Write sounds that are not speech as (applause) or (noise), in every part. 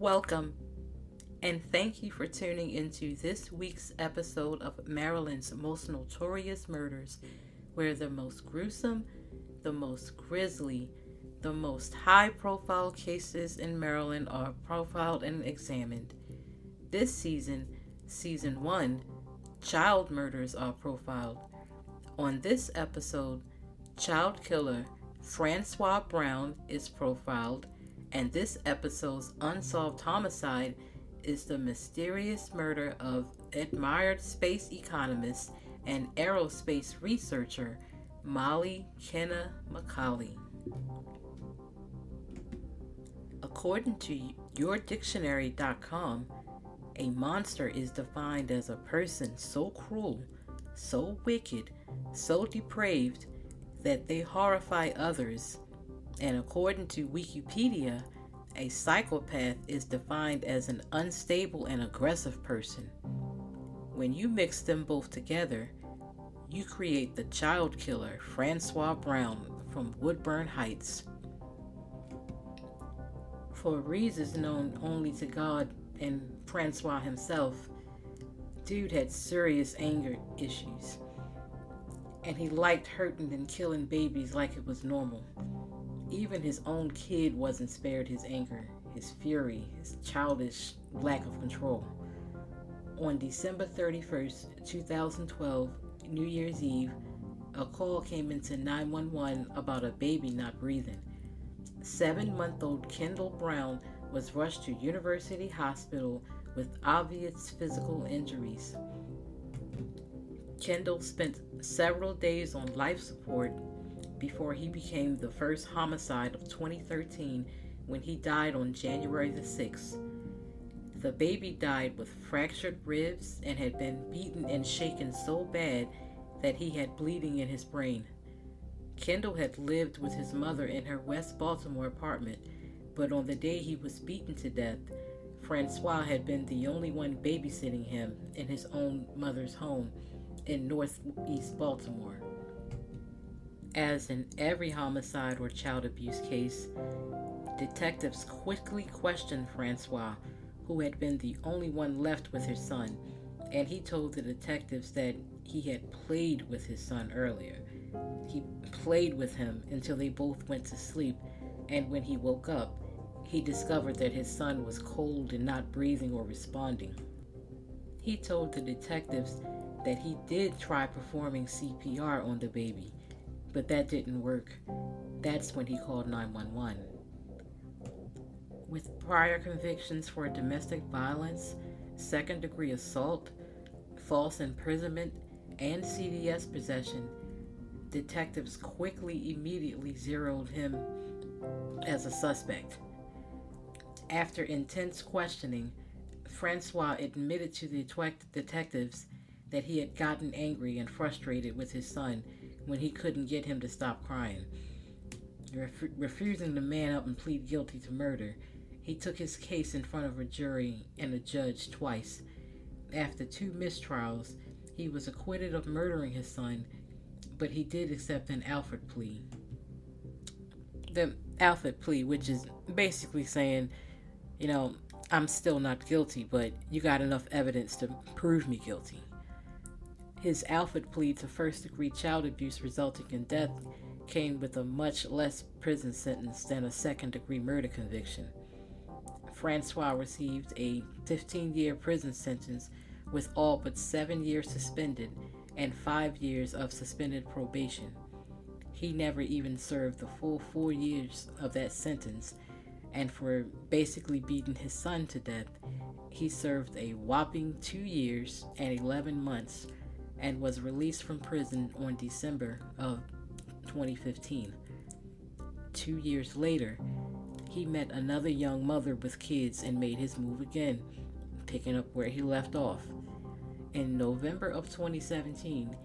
Welcome, and thank you for tuning into this week's episode of Maryland's Most Notorious Murders, where the most gruesome, the most grisly, the most high profile cases in Maryland are profiled and examined. This season, Season 1, child murders are profiled. On this episode, child killer Francois Brown is profiled, and this episode's unsolved homicide is the mysterious murder of admired space economist and aerospace researcher Molly Kenna Macauley. According to yourdictionary.com, a monster is defined as a person so cruel, so wicked, so depraved that they horrify others. And according to Wikipedia, a psychopath is defined as an unstable and aggressive person. When you mix them both together, you create the child killer Francois Brown from Woodburn Heights. For reasons known only to God and Francois himself, dude had serious anger issues. And he liked hurting and killing babies like it was normal. Even his own kid wasn't spared his anger, his fury, his childish lack of control. On December 31st, 2012, New Year's Eve, a call came into 911 about a baby not breathing. Seven month old Kendall Brown was rushed to University Hospital with obvious physical injuries. Kendall spent several days on life support before he became the first homicide of 2013 when he died on January the 6th. The baby died with fractured ribs and had been beaten and shaken so bad that he had bleeding in his brain. Kendall had lived with his mother in her West Baltimore apartment but on the day he was beaten to death, Francois had been the only one babysitting him in his own mother's home in northeast Baltimore. As in every homicide or child abuse case, detectives quickly questioned Francois, who had been the only one left with his son, and he told the detectives that he had played with his son earlier. He played with him until they both went to sleep, and when he woke up, he discovered that his son was cold and not breathing or responding. He told the detectives that he did try performing CPR on the baby, but that didn't work. That's when he called 911. With prior convictions for domestic violence, second degree assault, false imprisonment, and CDS possession, detectives quickly immediately zeroed him as a suspect. After intense questioning, Francois admitted to the detectives that he had gotten angry and frustrated with his son when he couldn't get him to stop crying. Ref- refusing to man up and plead guilty to murder, he took his case in front of a jury and a judge twice. After two mistrials, he was acquitted of murdering his son, but he did accept an Alford plea. The Alford plea, which is basically saying you know, I'm still not guilty, but you got enough evidence to prove me guilty. His Alford plea to first degree child abuse resulting in death came with a much less prison sentence than a second degree murder conviction. Francois received a 15 year prison sentence with all but seven years suspended and five years of suspended probation. He never even served the full four years of that sentence and for basically beating his son to death, he served a whopping two years and 11 months and was released from prison on December of 2015. Two years later, he met another young mother with kids and made his move again, picking up where he left off. In November of 2017,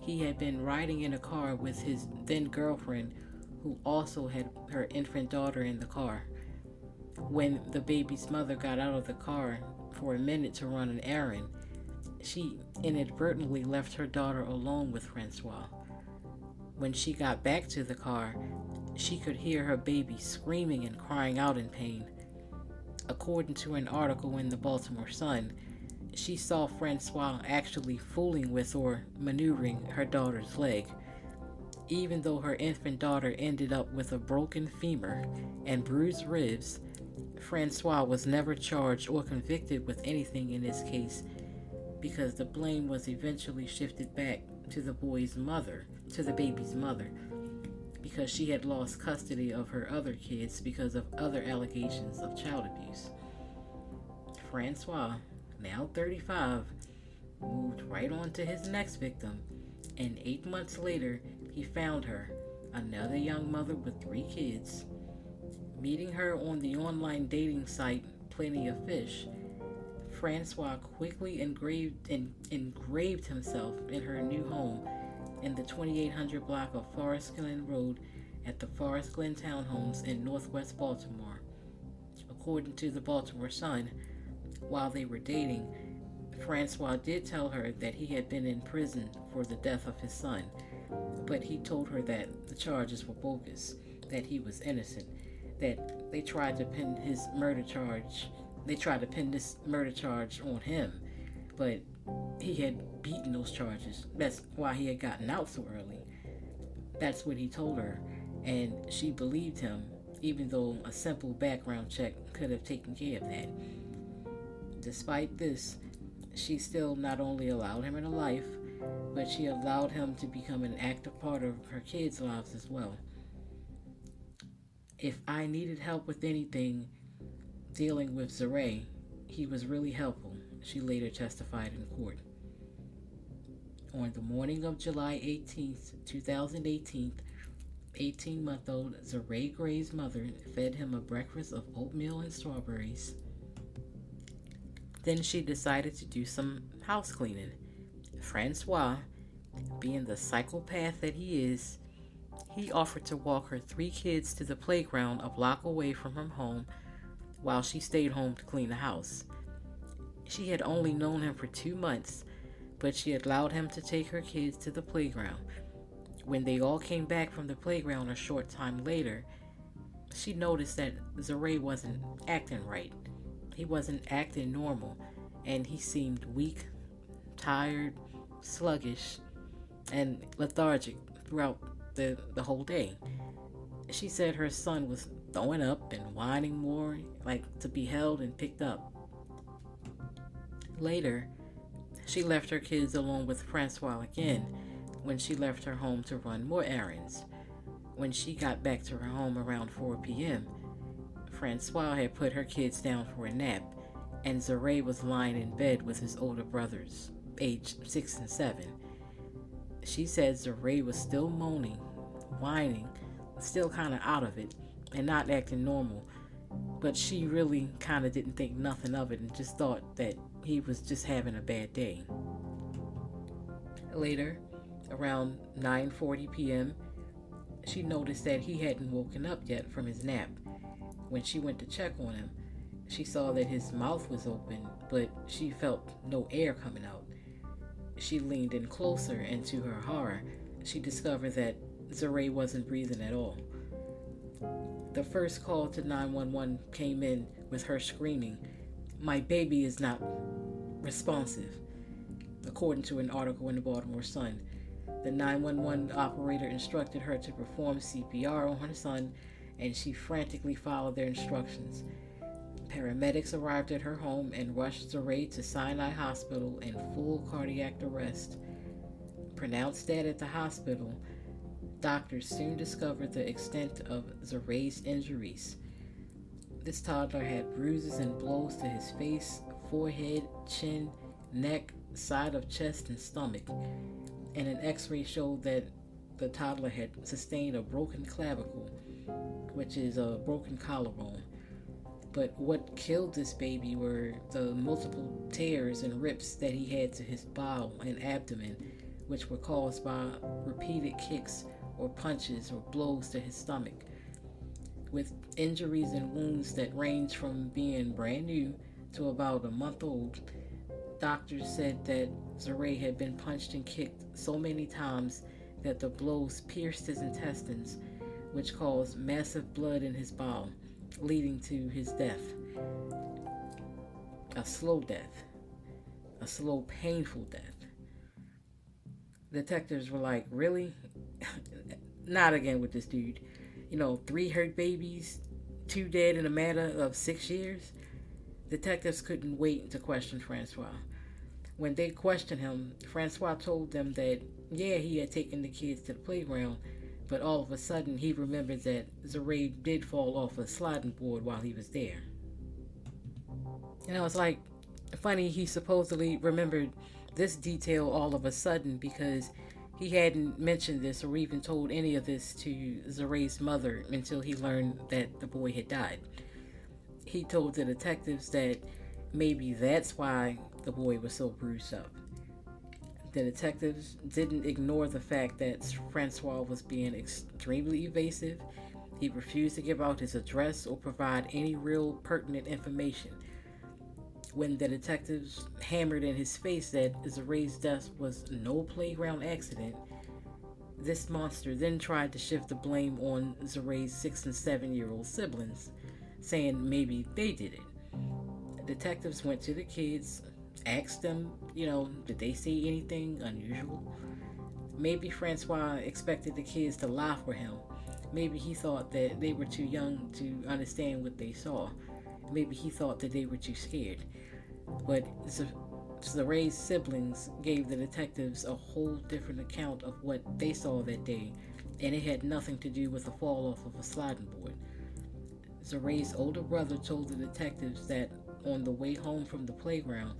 he had been riding in a car with his then girlfriend, who also had her infant daughter in the car when the baby's mother got out of the car for a minute to run an errand, she inadvertently left her daughter alone with Francois. When she got back to the car, she could hear her baby screaming and crying out in pain. According to an article in the Baltimore Sun, she saw Francois actually fooling with or maneuvering her daughter's leg. Even though her infant daughter ended up with a broken femur and bruised ribs, Francois was never charged or convicted with anything in this case because the blame was eventually shifted back to the boy's mother, to the baby's mother, because she had lost custody of her other kids because of other allegations of child abuse. Francois, now 35, moved right on to his next victim, and eight months later, he found her, another young mother with three kids. Meeting her on the online dating site Plenty of Fish, Francois quickly engraved, en- engraved himself in her new home in the 2800 block of Forest Glen Road at the Forest Glen Townhomes in northwest Baltimore. According to the Baltimore Sun, while they were dating, Francois did tell her that he had been in prison for the death of his son, but he told her that the charges were bogus, that he was innocent, that they tried to pin his murder charge, they tried to pin this murder charge on him, but he had beaten those charges. That's why he had gotten out so early. That's what he told her, and she believed him, even though a simple background check could have taken care of that. Despite this, she still not only allowed him in her life, but she allowed him to become an active part of her kids' lives as well. If I needed help with anything dealing with Zaray, he was really helpful, she later testified in court. On the morning of July 18, 2018, 18 month old Zaray Gray's mother fed him a breakfast of oatmeal and strawberries. Then she decided to do some house cleaning. Francois, being the psychopath that he is, he offered to walk her three kids to the playground a block away from her home while she stayed home to clean the house. She had only known him for two months, but she allowed him to take her kids to the playground. When they all came back from the playground a short time later, she noticed that Zaray wasn't acting right. He wasn't acting normal, and he seemed weak, tired, sluggish, and lethargic throughout the, the whole day. She said her son was throwing up and whining more, like to be held and picked up. Later, she left her kids alone with Francois again when she left her home to run more errands. When she got back to her home around 4 p.m., Francois had put her kids down for a nap, and Zaray was lying in bed with his older brothers, aged 6 and 7. She said Zaray was still moaning, whining, still kind of out of it, and not acting normal. But she really kind of didn't think nothing of it and just thought that he was just having a bad day. Later, around 9:40 p.m., she noticed that he hadn't woken up yet from his nap. When she went to check on him, she saw that his mouth was open, but she felt no air coming out. She leaned in closer, and to her horror, she discovered that Zaray wasn't breathing at all. The first call to 911 came in with her screaming, My baby is not responsive, according to an article in the Baltimore Sun. The 911 operator instructed her to perform CPR on her son, and she frantically followed their instructions. Paramedics arrived at her home and rushed Zaray to Sinai Hospital in full cardiac arrest. Pronounced dead at the hospital, Doctors soon discovered the extent of Zaray's injuries. This toddler had bruises and blows to his face, forehead, chin, neck, side of chest, and stomach. And an x ray showed that the toddler had sustained a broken clavicle, which is a broken collarbone. But what killed this baby were the multiple tears and rips that he had to his bowel and abdomen, which were caused by repeated kicks or punches or blows to his stomach, with injuries and wounds that range from being brand new to about a month old. Doctors said that Zaray had been punched and kicked so many times that the blows pierced his intestines, which caused massive blood in his bowel, leading to his death. A slow death. A slow, painful death. Detectives were like, really? Not again with this dude. You know, three hurt babies, two dead in a matter of six years. Detectives couldn't wait to question Francois. When they questioned him, Francois told them that, yeah, he had taken the kids to the playground, but all of a sudden he remembered that Zaray did fall off a sliding board while he was there. And I was like, funny, he supposedly remembered this detail all of a sudden because he hadn't mentioned this or even told any of this to Zaray's mother until he learned that the boy had died he told the detectives that maybe that's why the boy was so bruised up. The detectives didn't ignore the fact that Francois was being extremely evasive. He refused to give out his address or provide any real pertinent information. When the detectives hammered in his face that Zaray's death was no playground accident, this monster then tried to shift the blame on Zaray's six and seven year old siblings saying maybe they did it. Detectives went to the kids, asked them, you know, did they see anything unusual? Maybe Francois expected the kids to lie for him. Maybe he thought that they were too young to understand what they saw. Maybe he thought that they were too scared. But Zaray's siblings gave the detectives a whole different account of what they saw that day, and it had nothing to do with the fall off of a sliding board. Zaray's older brother told the detectives that on the way home from the playground,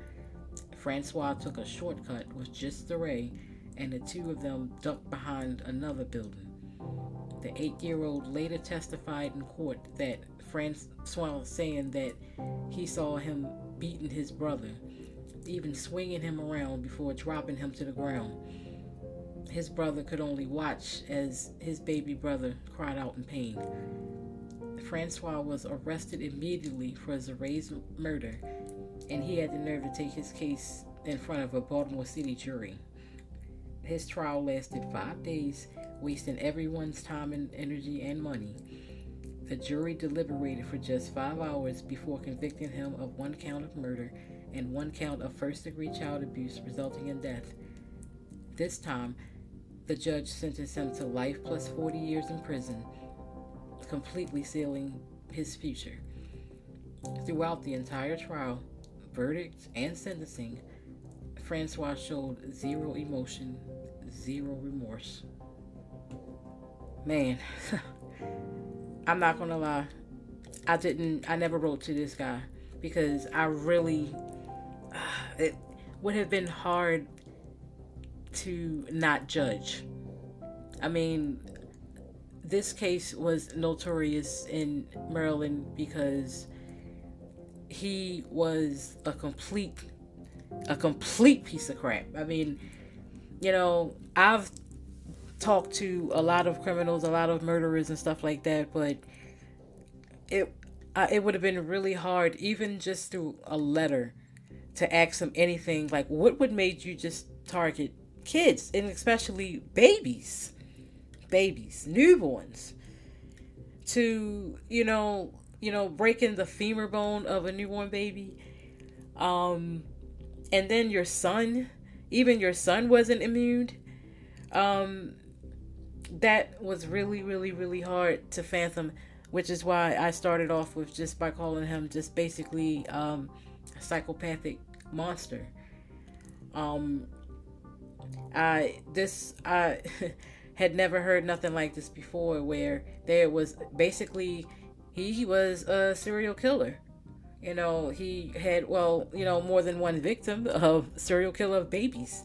Francois took a shortcut with just Zaray, and the two of them ducked behind another building. The eight year old later testified in court that Francois saying that he saw him beating his brother, even swinging him around before dropping him to the ground. His brother could only watch as his baby brother cried out in pain. Francois was arrested immediately for Zaray's murder, and he had the nerve to take his case in front of a Baltimore City jury. His trial lasted five days, wasting everyone's time and energy and money. The jury deliberated for just five hours before convicting him of one count of murder and one count of first degree child abuse resulting in death. This time, the judge sentenced him to life plus 40 years in prison completely sealing his future. Throughout the entire trial, verdict, and sentencing, Francois showed zero emotion, zero remorse. Man, (laughs) I'm not gonna lie. I didn't, I never wrote to this guy because I really, (sighs) it would have been hard to not judge. I mean, this case was notorious in Maryland because he was a complete a complete piece of crap. I mean, you know, I've talked to a lot of criminals, a lot of murderers and stuff like that, but it uh, it would have been really hard even just through a letter to ask them anything like what would made you just target kids and especially babies babies, newborns, to you know, you know, breaking the femur bone of a newborn baby, um, and then your son, even your son wasn't immune. Um, that was really, really, really hard to fathom, which is why I started off with just by calling him just basically um, a psychopathic monster. Um, I this I (laughs) had never heard nothing like this before where there was basically he was a serial killer you know he had well you know more than one victim of serial killer babies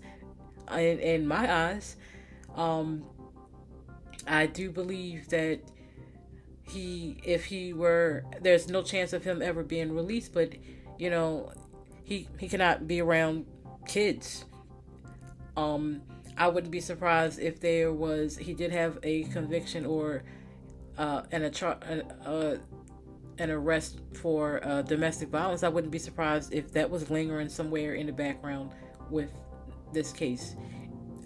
in, in my eyes um i do believe that he if he were there's no chance of him ever being released but you know he he cannot be around kids um I wouldn't be surprised if there was he did have a conviction or uh, an a uh, an arrest for uh, domestic violence. I wouldn't be surprised if that was lingering somewhere in the background with this case.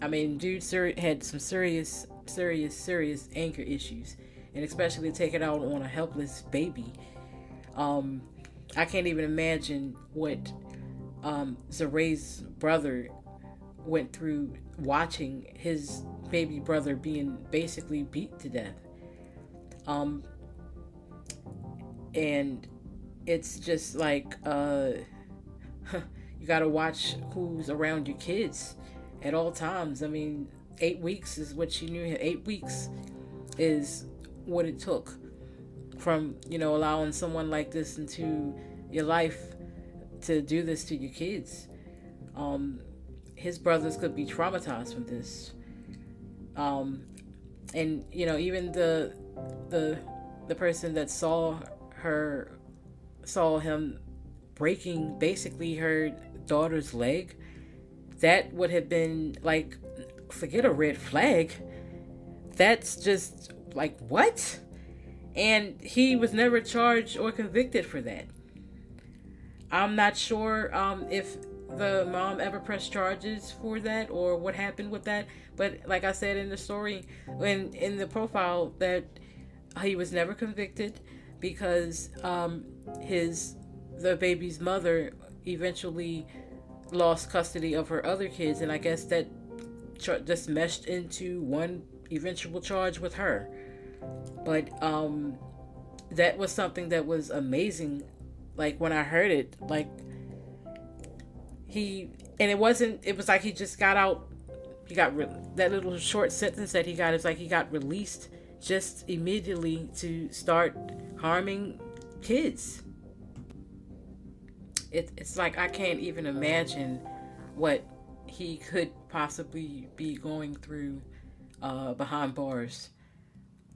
I mean, dude had some serious, serious, serious anger issues, and especially take it out on a helpless baby. Um, I can't even imagine what um, Zaray's brother went through watching his baby brother being basically beat to death. Um, and it's just like uh, (laughs) you got to watch who's around your kids at all times. I mean, eight weeks is what she knew. Eight weeks is what it took from you know allowing someone like this into your life to do this to your kids. Um, his brothers could be traumatized from this. Um, and you know even the the the person that saw her saw him breaking basically her daughter's leg that would have been like forget a red flag. That's just like what? And he was never charged or convicted for that. I'm not sure um, if the mom ever pressed charges for that or what happened with that but like i said in the story when in the profile that he was never convicted because um, his the baby's mother eventually lost custody of her other kids and i guess that just meshed into one eventual charge with her. But um that was something that was amazing. Like when i heard it like he and it wasn't it was like he just got out he got re- that little short sentence that he got is like he got released just immediately to start harming kids. It, it's like i can't even imagine what he could possibly be going through uh, behind bars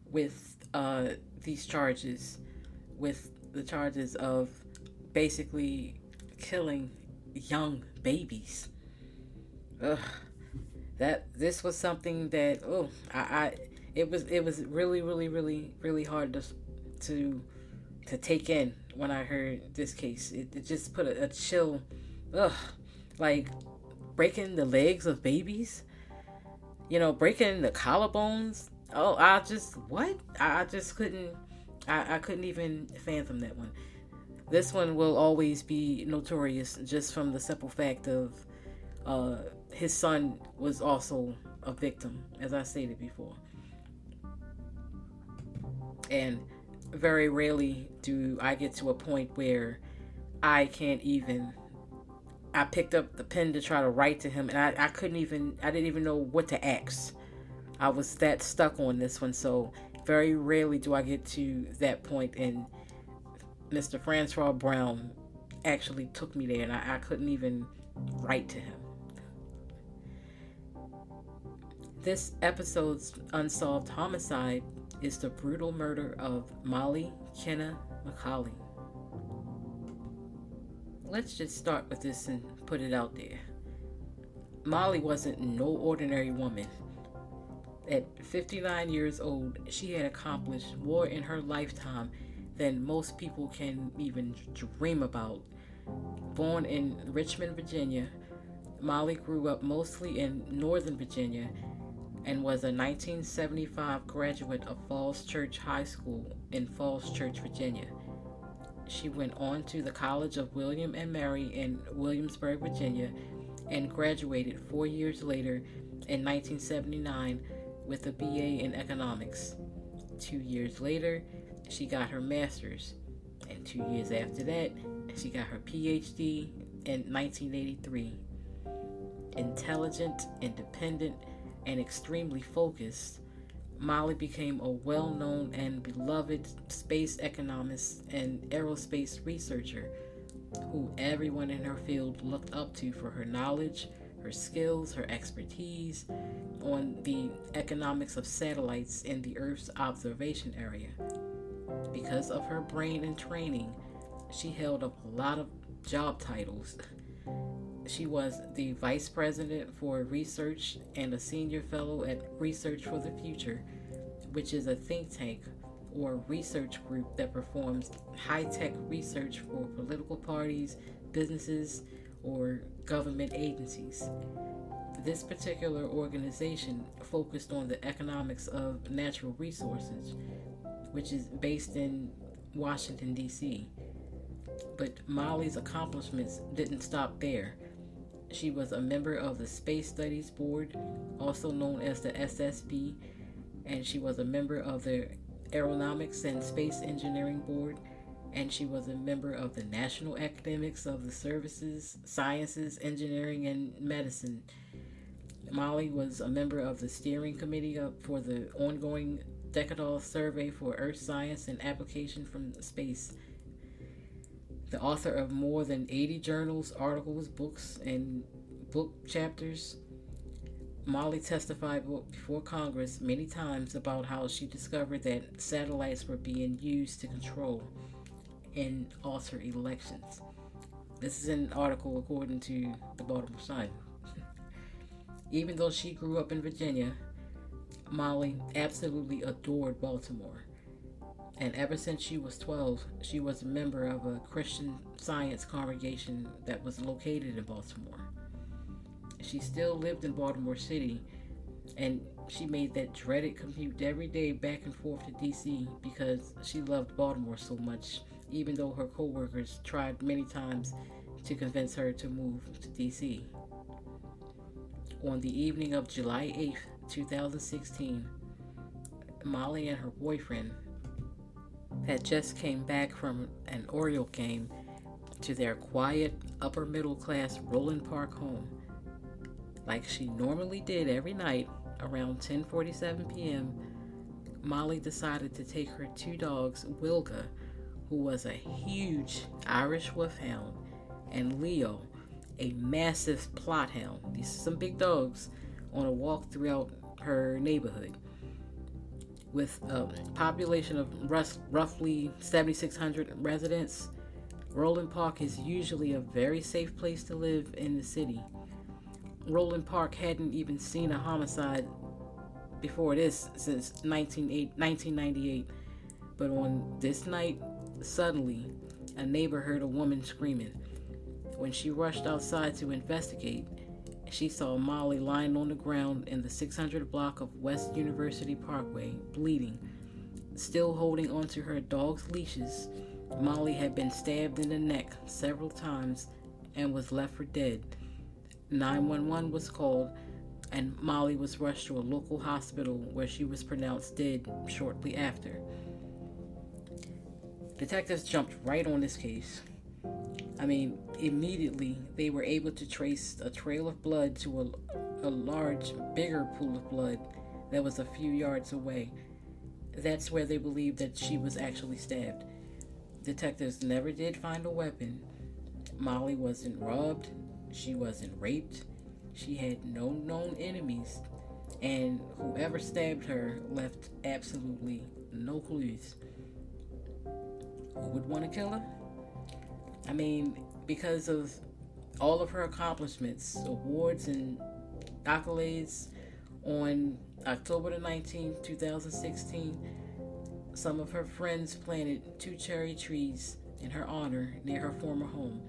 with uh, these charges with the charges of basically killing young babies. Ugh. That this was something that oh I, I it was it was really really really really hard to to to take in when I heard this case. It, it just put a, a chill. Ugh, like breaking the legs of babies. You know, breaking the collarbones. Oh, I just what? I, just couldn't. I, I couldn't even fathom that one. This one will always be notorious just from the simple fact of uh, his son was also a victim, as I stated before. And very rarely do I get to a point where I can't even. I picked up the pen to try to write to him, and I, I couldn't even. I didn't even know what to ask. I was that stuck on this one, so very rarely do I get to that point. and Mr. Francois Brown actually took me there, and I, I couldn't even write to him. This episode's unsolved homicide is the brutal murder of Molly Kenna Macauley. Let's just start with this and put it out there. Molly wasn't no ordinary woman. At 59 years old, she had accomplished more in her lifetime than most people can even dream about. Born in Richmond, Virginia, Molly grew up mostly in Northern Virginia and was a 1975 graduate of Falls Church High School in Falls Church, Virginia. She went on to the College of William and Mary in Williamsburg, Virginia, and graduated four years later in 1979 with a BA in economics. Two years later, she got her master's, and two years after that, she got her PhD in 1983. Intelligent, independent, and extremely focused, Molly became a well known mm. and beloved space economist and aerospace researcher who everyone in her field looked up to for her knowledge, her skills, her expertise on the economics of satellites in the Earth's observation area. Because of her brain and training, she held up a lot of job titles. (laughs) She was the vice president for research and a senior fellow at Resources for the Future, which is a think tank or research group that performs high tech research for political parties, businesses, or government agencies. This particular organization focused on the economics of natural resources, which is based in Washington, D.C. But Molly's accomplishments didn't stop there. She was a member of the Space Studies Board, also known as the SSB, and she was a member of the Aeronautics and Space Engineering Board, and she was a member of the National Academics of the Services, Sciences, Engineering, and Medicine. Molly was a member of the steering committee for the ongoing decadal survey for Earth science and application from space. The author of more than 80 journals, articles, books, and book chapters Molly testified before Congress many times about how she discovered that satellites were being used to control and alter elections. This is an article according to the Baltimore Sun. (laughs) Even though she grew up in Virginia, Molly absolutely adored Baltimore. And ever since she was 12, she was a member of a Christian science congregation that was located in Baltimore she still lived in Baltimore City and she made that dreaded commute every day back and forth to DC because she loved Baltimore so much, even though her coworkers tried many times to convince her to move to DC. On the evening of July 8th, 2016, Molly and her boyfriend had just came back from an Oriole game to their quiet upper middle class Roland Park home like she normally did every night around 10:47 p.m., Molly decided to take her two dogs, Wilga, who was a huge Irish Wolfhound, and Leo, a massive Plott hound. These are some big dogs on a walk throughout her neighborhood. With a population of roughly 7,600 residents, Roland Park is usually a very safe place to live in the city. Roland Park hadn't even seen a homicide before this since 1998. But on this night, suddenly, a neighbor heard a woman screaming. When she rushed outside to investigate, she saw Molly lying on the ground in the 600 block of West University Parkway, bleeding. Still holding onto her dog's leashes, Molly had been stabbed in the neck several times and was left for dead. 911 was called, and Molly was rushed to a local hospital where she was pronounced dead shortly after. Detectives jumped right on this case. I mean, immediately they were able to trace a trail of blood to a, a large, bigger pool of blood that was a few yards away. That's where they believed that she was actually stabbed. Detectives never did find a weapon. Molly wasn't robbed, she wasn't raped. She had no known enemies. And whoever stabbed her left absolutely no clues. Who would want to kill her? I mean, because of all of her accomplishments, awards, and accolades, on October the 19th, 2016, some of her friends planted two cherry trees in her honor near her former home.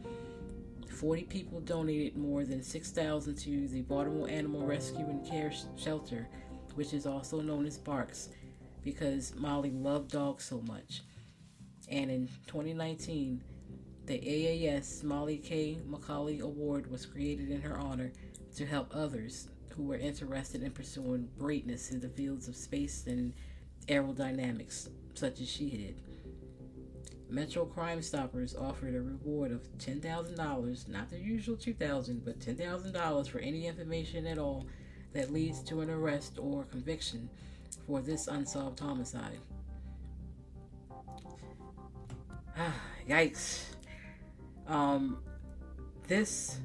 40 people donated more than 6000 to the Baltimore Animal Rescue and Care Shelter, which is also known as BARCS, because Molly loved dogs so much. And in 2019, the AAS Molly K. Macauley Award was created in her honor to help others who were interested in pursuing greatness in the fields of space and aerodynamics, such as she did. Metro Crime Stoppers offered a reward of $10,000, not the usual 2,000, but $10,000 for any information at all that leads to an arrest or conviction for this unsolved homicide. Ah, (sighs) Yikes. Um, this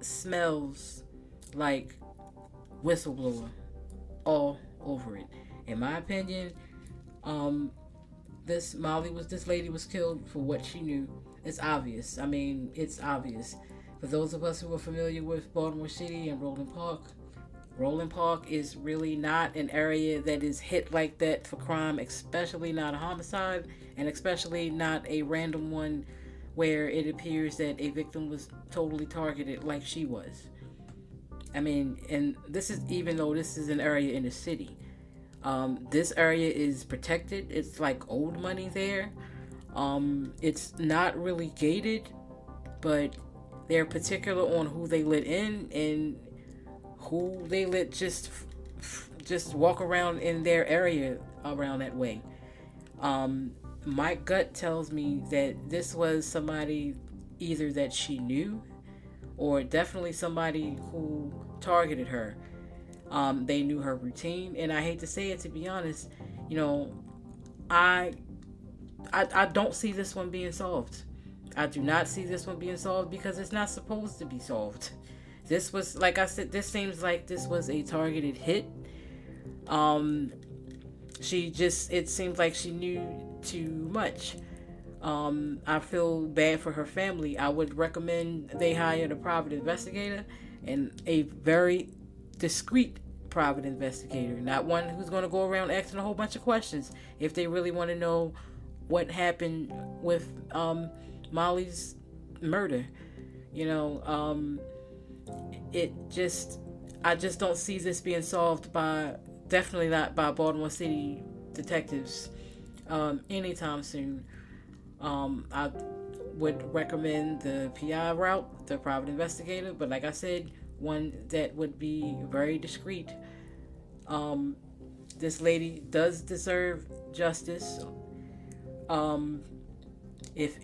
smells like whistleblower all over it. In my opinion, um, this Molly was this lady was killed for what she knew. It's obvious. I mean, it's obvious. For those of us who are familiar with Baltimore City and Roland Park, Roland Park is really not an area that is hit like that for crime, especially not a homicide, and especially not a random one where it appears that a victim was totally targeted like she was. I mean, and this is even though this is an area in the city. Um, this area is protected. It's like old money there. Um, it's not really gated, but they're particular on who they let in and who they let just just walk around in their area around that way. Um, my gut tells me that this was somebody either that she knew or definitely somebody who targeted her. Um, they knew her routine, and I hate to say it, to be honest, you know, I, I, I don't see this one being solved. I do not see this one being solved because it's not supposed to be solved. This was, like I said, this seems like this was a targeted hit. Um, she just, it seems like she knew too much. Um, I feel bad for her family. I would recommend they hire a private investigator and a very discreet private investigator, not one who's going to go around asking a whole bunch of questions if they really want to know what happened with um, Molly's murder. You know, um, it just, I just don't see this being solved by, definitely not by Baltimore City detectives um, anytime soon. Um, I would recommend the PI route, the private investigator, but like I said, one that would be very discreet. Um, this lady does deserve justice. Um, if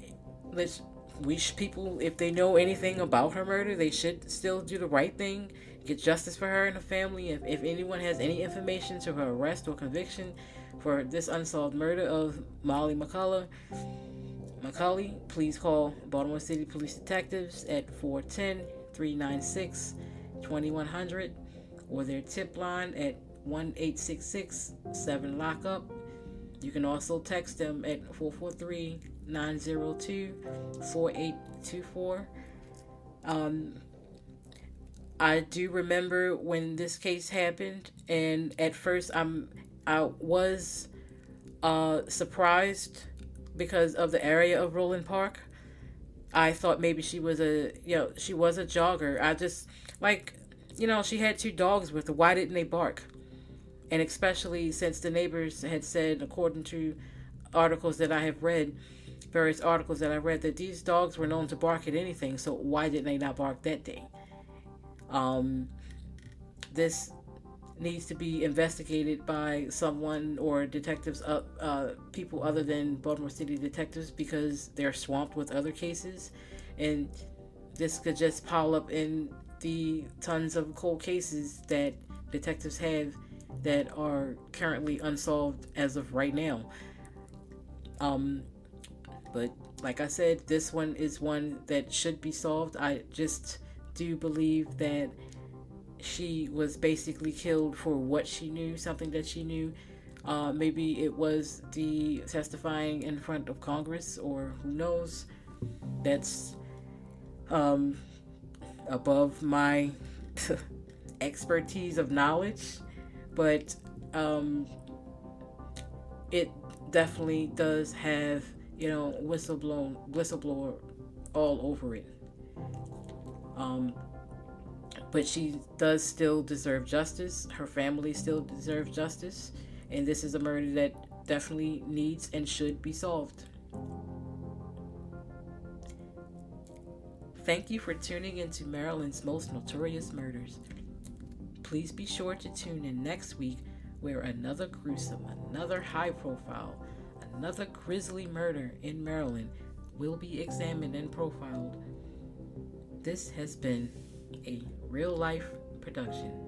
let's wish people if they know anything about her murder, they should still do the right thing, get justice for her and her family. If, if anyone has any information to her arrest or conviction for this unsolved murder of Molly McCullough, McCulley, please call Baltimore City Police Detectives at 410 396 2100 or their tip line at 1 7 lockup. You can also text them at 443 902 4824. Um, I do remember when this case happened, and at first I'm I was uh, surprised because of the area of Roland Park. I thought maybe she was a you know she was a jogger. I just like you know she had two dogs with her. Why didn't they bark? And especially since the neighbors had said, according to articles that I have read, various articles that I read, that these dogs were known to bark at anything. So why didn't they not bark that day? Um, this needs to be investigated by someone or detectives, uh, uh, people other than Baltimore City detectives because they're swamped with other cases, and this could just pile up in the tons of cold cases that detectives have that are currently unsolved as of right now. Um, but like I said, this one is one that should be solved. I just do believe that she was basically killed for what she knew, something that she knew. Uh, maybe it was the testifying in front of Congress, or who knows. That's um, above my (laughs) expertise of knowledge, but um, it definitely does have, you know, whistleblown whistleblower all over it. Um, but she does still deserve justice. Her family still deserves justice. And this is a murder that definitely needs and should be solved. Thank you for tuning into Maryland's most notorious murders. Please be sure to tune in next week where another gruesome, another high profile, another grisly murder in Maryland will be examined and profiled. This has been a real life production.